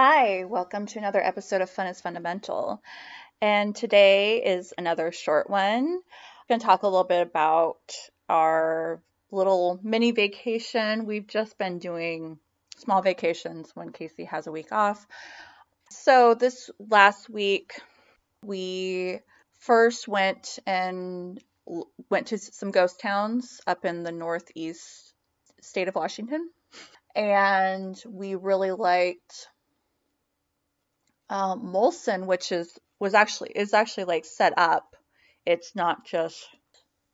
Hi, welcome to another episode of Fun is Fundamental. And today is another short one. I'm going to talk a little bit about our little mini vacation. We've just been doing small vacations when Casey has a week off. So, this last week, we first went and went to some ghost towns up in the northeast state of Washington. And we really liked um, Molson, which is was actually is actually like set up. It's not just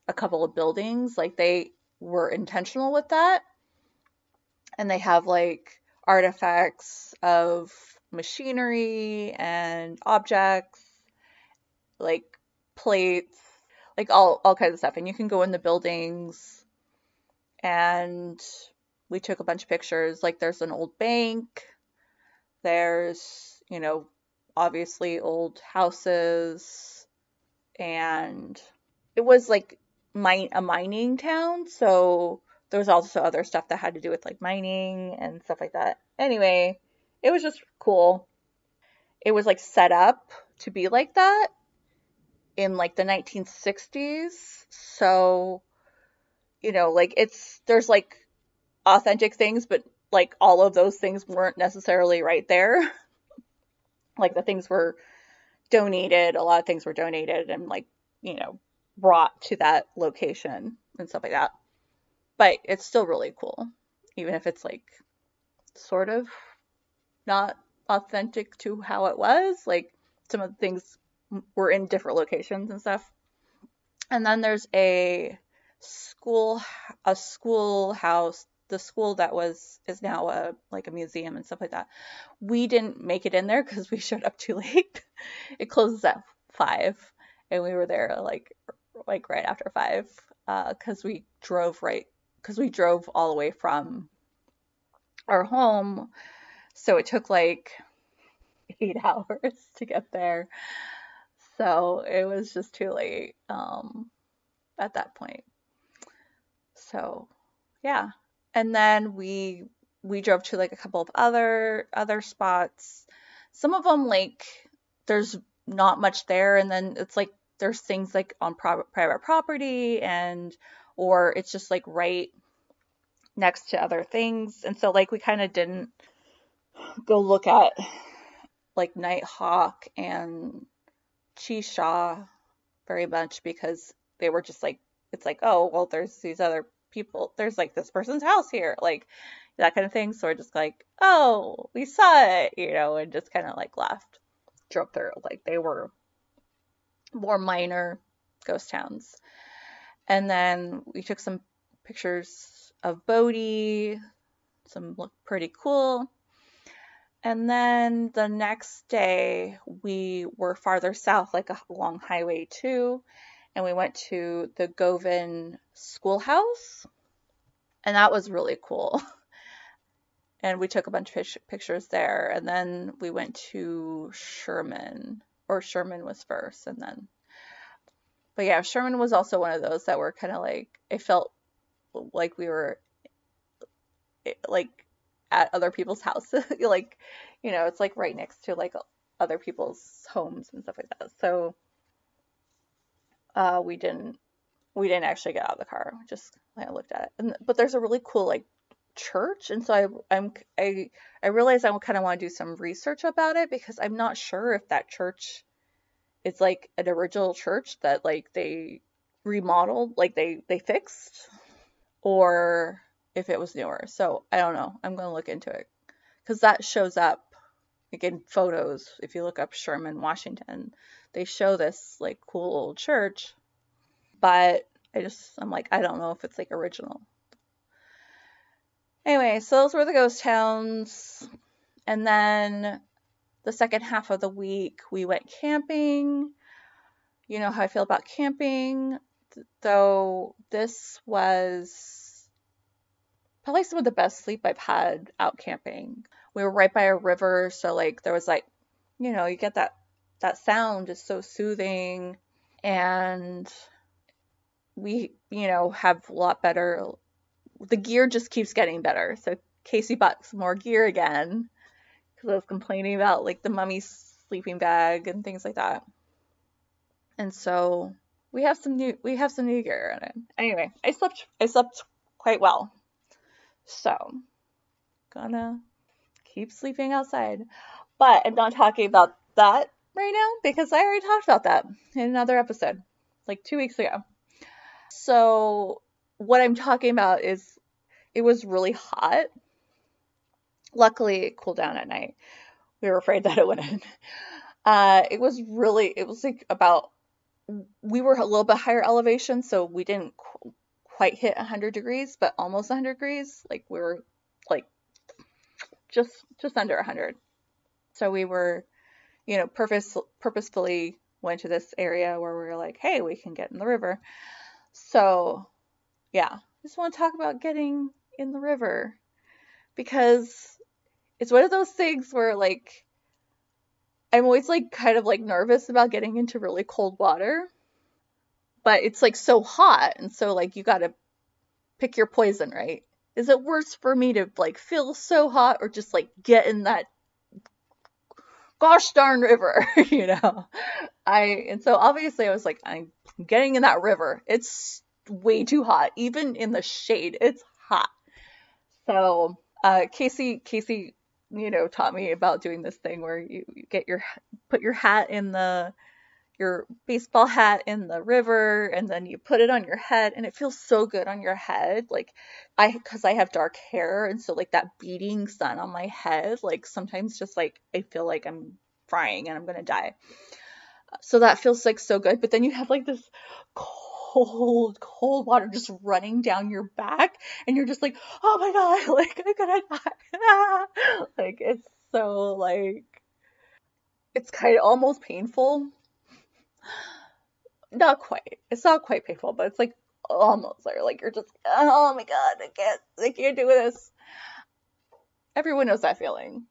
a couple of buildings. Like they were intentional with that, and they have like artifacts of machinery and objects, like plates, like all all kinds of stuff. And you can go in the buildings, and we took a bunch of pictures. Like there's an old bank. There's you know, obviously old houses and it was like mine a mining town, so there was also other stuff that had to do with like mining and stuff like that. Anyway, it was just cool. It was like set up to be like that in like the 1960s. So, you know, like it's there's like authentic things, but like all of those things weren't necessarily right there. like the things were donated, a lot of things were donated and like, you know, brought to that location and stuff like that. But it's still really cool, even if it's like sort of not authentic to how it was. Like some of the things were in different locations and stuff. And then there's a school a schoolhouse the school that was is now a like a museum and stuff like that. We didn't make it in there because we showed up too late. it closes at five, and we were there like like right after five because uh, we drove right because we drove all the way from our home, so it took like eight hours to get there. So it was just too late um, at that point. So yeah, and then we we drove to like a couple of other other spots. Some of them like there's not much there, and then it's like there's things like on pro- private property and or it's just like right next to other things. And so like we kind of didn't go look at like Nighthawk and Chesaw very much because they were just like it's like oh well there's these other people there's like this person's house here like that kind of thing. So we're just like oh we saw it you know and just kind of like left drove through like they were more minor ghost towns. And then we took some pictures of Bodie. Some look pretty cool. And then the next day we were farther south like along highway 2 and we went to the Govan Schoolhouse, and that was really cool. and we took a bunch of pictures there, and then we went to Sherman, or Sherman was first, and then. But yeah, Sherman was also one of those that were kind of like it felt like we were like at other people's houses, like you know, it's like right next to like other people's homes and stuff like that. So uh, we didn't we didn't actually get out of the car. Just I looked at it. And, but there's a really cool like church, and so I I'm I I realized I kind of want to do some research about it because I'm not sure if that church is like an original church that like they remodeled, like they they fixed, or if it was newer. So I don't know. I'm gonna look into it because that shows up like in photos. If you look up Sherman, Washington, they show this like cool old church, but I just I'm like I don't know if it's like original. Anyway, so those were the ghost towns, and then the second half of the week, we went camping. You know how I feel about camping. Though this was probably some of the best sleep I've had out camping. We were right by a river, so like there was like, you know, you get that that sound is so soothing and we, you know, have a lot better the gear just keeps getting better. So Casey bought some more gear again because I was complaining about like the mummy sleeping bag and things like that. And so we have some new we have some new gear in it. Anyway, I slept I slept quite well. So gonna keep sleeping outside. But I'm not talking about that right now because I already talked about that in another episode, like two weeks ago. So what I'm talking about is it was really hot. Luckily, it cooled down at night. We were afraid that it wouldn't. Uh, it was really, it was like about, we were a little bit higher elevation, so we didn't qu- quite hit 100 degrees, but almost 100 degrees. Like we were like just just under 100. So we were, you know, purpose purposefully went to this area where we were like, hey, we can get in the river. So yeah, just want to talk about getting in the river because it's one of those things where like I'm always like kind of like nervous about getting into really cold water. But it's like so hot and so like you got to pick your poison, right? Is it worse for me to like feel so hot or just like get in that gosh darn river, you know? I and so obviously I was like I'm getting in that river. It's way too hot. Even in the shade, it's hot. So uh, Casey, Casey, you know, taught me about doing this thing where you, you get your put your hat in the your baseball hat in the river and then you put it on your head and it feels so good on your head like i because i have dark hair and so like that beating sun on my head like sometimes just like i feel like i'm frying and i'm gonna die so that feels like so good but then you have like this cold, cold water just running down your back, and you're just like, oh my god, like I'm gonna die. like it's so like it's kind of almost painful. Not quite. It's not quite painful, but it's like almost there. Like you're just, oh my god, I can't, I can't do this. Everyone knows that feeling.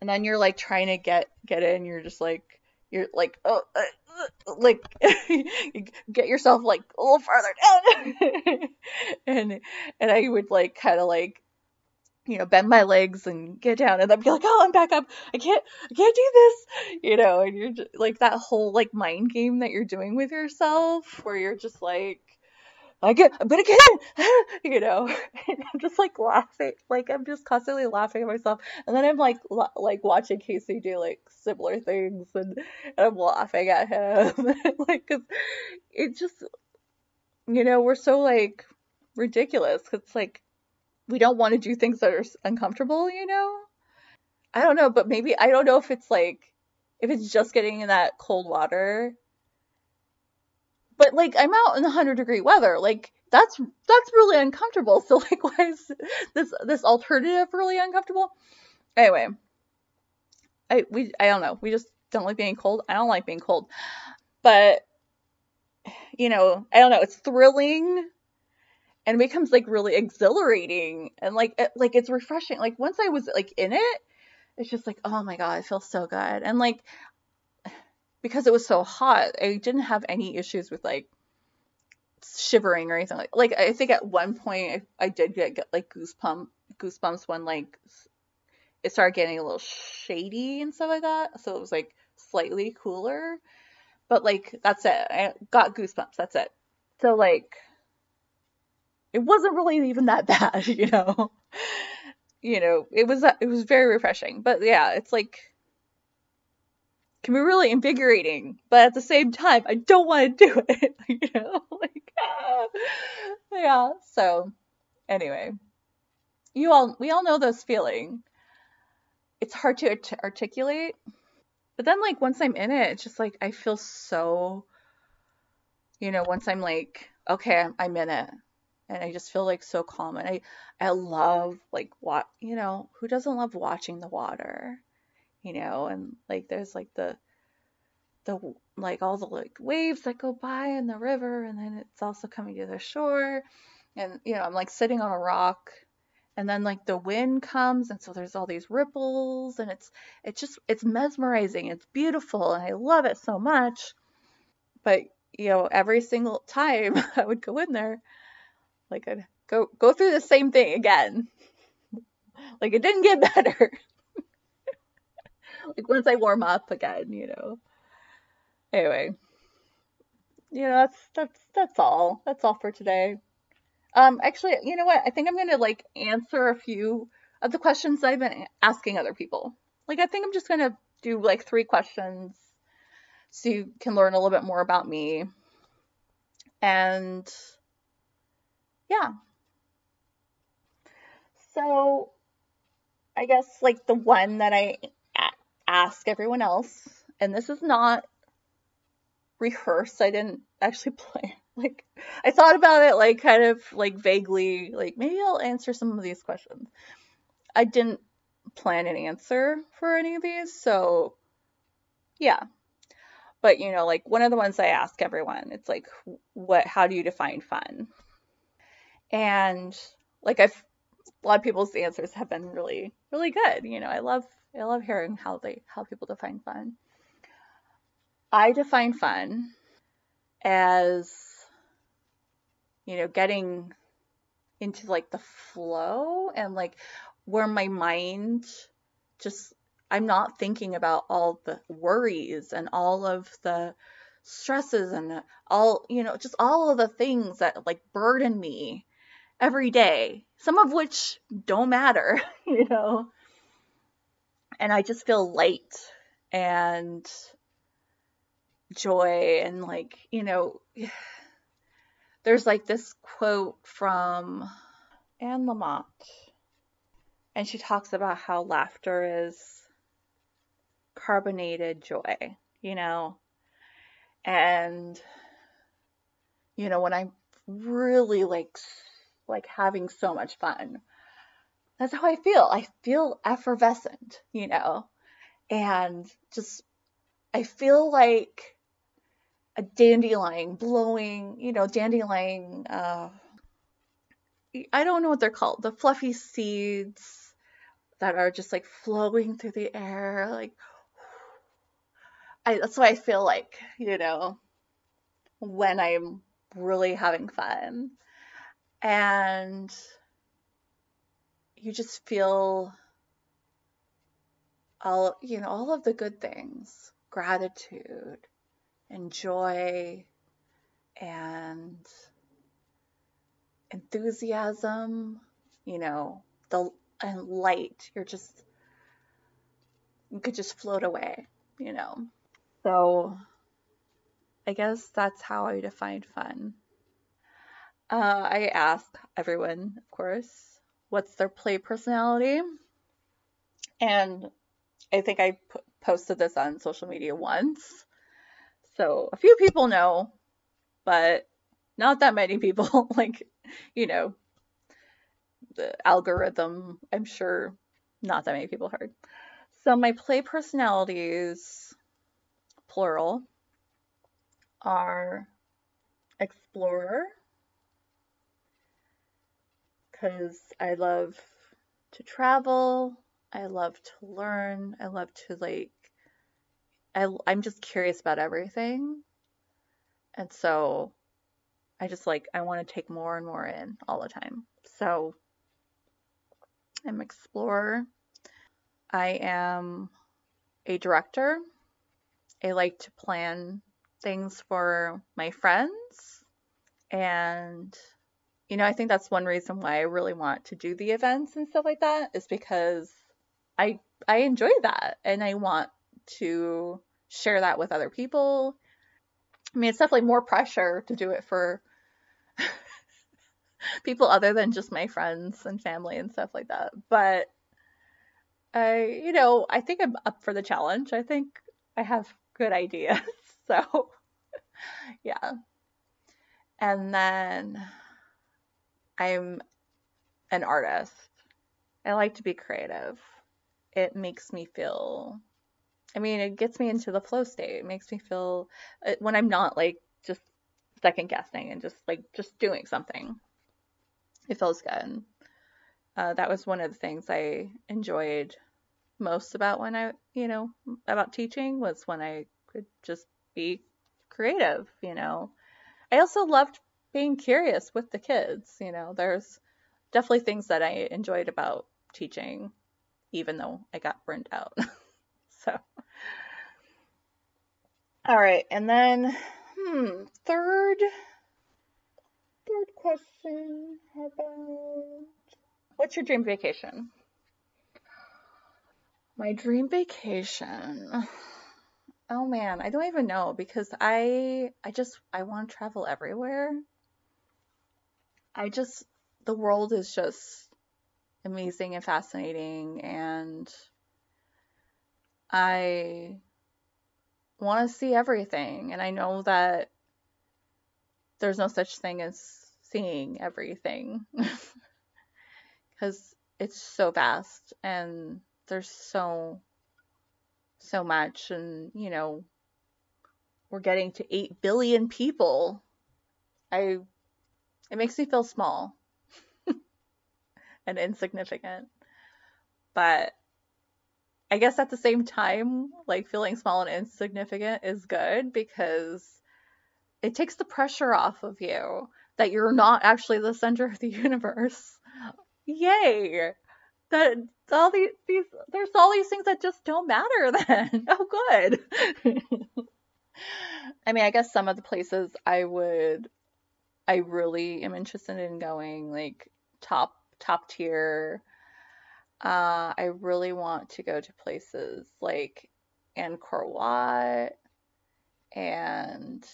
And then you're like trying to get get in. You're just like you're like oh uh, like get yourself like a little farther down and and i would like kind of like you know bend my legs and get down and then be like oh i'm back up i can't i can't do this you know and you're just, like that whole like mind game that you're doing with yourself where you're just like I get, I'm gonna get you know. And I'm just like laughing, like I'm just constantly laughing at myself, and then I'm like, like watching Casey do like similar things, and, and I'm laughing at him, like, cause it just, you know, we're so like ridiculous. Cause it's like we don't want to do things that are uncomfortable, you know. I don't know, but maybe I don't know if it's like if it's just getting in that cold water but like I'm out in the 100 degree weather. Like that's that's really uncomfortable. So like why is this this alternative really uncomfortable? Anyway, I we I don't know. We just don't like being cold. I don't like being cold. But you know, I don't know, it's thrilling and it becomes like really exhilarating and like it, like it's refreshing. Like once I was like in it, it's just like, oh my god, it feels so good. And like because it was so hot, I didn't have any issues with like shivering or anything like. Like I think at one point I, I did get, get like goosebump goosebumps when like it started getting a little shady and stuff like that. So it was like slightly cooler, but like that's it. I got goosebumps. That's it. So like it wasn't really even that bad, you know. you know, it was it was very refreshing. But yeah, it's like can be really invigorating, but at the same time, I don't want to do it. you know, like ah. yeah. So anyway, you all we all know this feeling. It's hard to art- articulate, but then like once I'm in it, it's just like I feel so. You know, once I'm like, okay, I'm in it, and I just feel like so calm, and I I love like what you know who doesn't love watching the water? You know, and like there's like the the like all the like waves that go by in the river and then it's also coming to the shore and you know I'm like sitting on a rock and then like the wind comes and so there's all these ripples and it's it's just it's mesmerizing it's beautiful and I love it so much. But you know every single time I would go in there like I'd go go through the same thing again. Like it didn't get better. Like once I warm up again you know. Anyway. You know that's that's that's all. That's all for today. Um actually you know what? I think i'm gonna like answer a few of the questions i've been asking other people. Like i think i'm just gonna do like three questions so you can learn a little bit more about me. And yeah so i guess like the one that i ask everyone else and this is not rehearsed. I didn't actually plan. Like I thought about it like kind of like vaguely, like maybe I'll answer some of these questions. I didn't plan an answer for any of these, so yeah. But you know, like one of the ones I ask everyone, it's like what how do you define fun? And like I've a lot of people's answers have been really really good. You know, I love I love hearing how they how people define fun. I define fun as, you know, getting into like the flow and like where my mind just, I'm not thinking about all the worries and all of the stresses and all, you know, just all of the things that like burden me every day, some of which don't matter, you know. And I just feel light and joy and like you know there's like this quote from Anne Lamott and she talks about how laughter is carbonated joy you know and you know when i'm really like like having so much fun that's how i feel i feel effervescent you know and just i feel like a dandelion blowing, you know, dandelion, uh, I don't know what they're called, the fluffy seeds that are just like flowing through the air. Like, I, that's what I feel like, you know, when I'm really having fun. And you just feel all, you know, all of the good things gratitude, and joy and enthusiasm, you know, the and light. You're just you could just float away, you know. So I guess that's how I define fun. Uh, I ask everyone, of course, what's their play personality, and I think I posted this on social media once. So a few people know, but not that many people. like, you know, the algorithm, I'm sure not that many people heard. So my play personalities, plural, are explorer, because I love to travel, I love to learn, I love to like I, I'm just curious about everything. And so I just like, I want to take more and more in all the time. So I'm explorer. I am a director. I like to plan things for my friends. And, you know, I think that's one reason why I really want to do the events and stuff like that is because I I enjoy that and I want to share that with other people. I mean, it's definitely more pressure to do it for people other than just my friends and family and stuff like that. But I, you know, I think I'm up for the challenge. I think I have good ideas. So, yeah. And then I'm an artist. I like to be creative. It makes me feel I mean, it gets me into the flow state. It makes me feel uh, when I'm not like just second guessing and just like just doing something. It feels good. Uh, that was one of the things I enjoyed most about when I, you know, about teaching was when I could just be creative, you know. I also loved being curious with the kids, you know. There's definitely things that I enjoyed about teaching, even though I got burned out. so, all right, and then, hmm, third, third question about what's your dream vacation? My dream vacation. Oh man, I don't even know because I I just I want to travel everywhere. I just the world is just amazing and fascinating and I want to see everything and I know that there's no such thing as seeing everything. Cuz it's so vast and there's so so much and you know we're getting to 8 billion people. I it makes me feel small and insignificant but i guess at the same time like feeling small and insignificant is good because it takes the pressure off of you that you're not actually the center of the universe yay that all these, these there's all these things that just don't matter then. Oh good. I mean, I guess some of the places I would I really am interested in going like top top tier. Uh, I really want to go to places like Angkor Wat and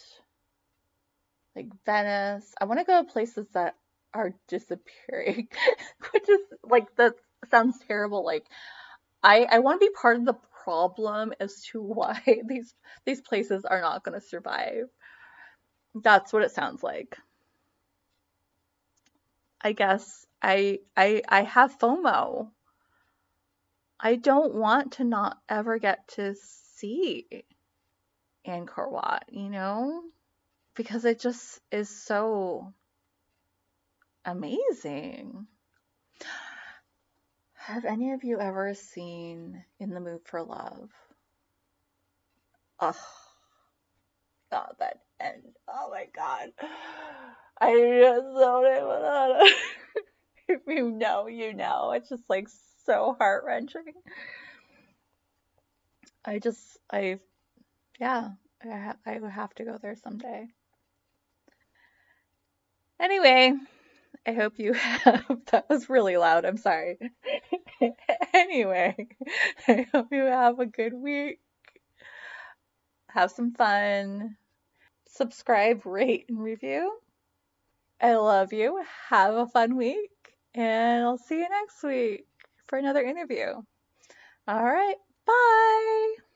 like Venice. I want to go to places that are disappearing, which is like the sounds terrible. Like I I want to be part of the problem as to why these these places are not going to survive. That's what it sounds like. I guess I I I have FOMO. I don't want to not ever get to see Angkor Wat, you know? Because it just is so amazing. Have any of you ever seen In the Mood for Love? Oh, God, that end. Oh my God. I just don't even know. if you know, you know. It's just like so heart wrenching. I just, I, yeah, I, ha- I would have to go there someday. Anyway, I hope you have. That was really loud. I'm sorry. anyway, I hope you have a good week. Have some fun. Subscribe, rate, and review. I love you. Have a fun week. And I'll see you next week for another interview. All right. Bye.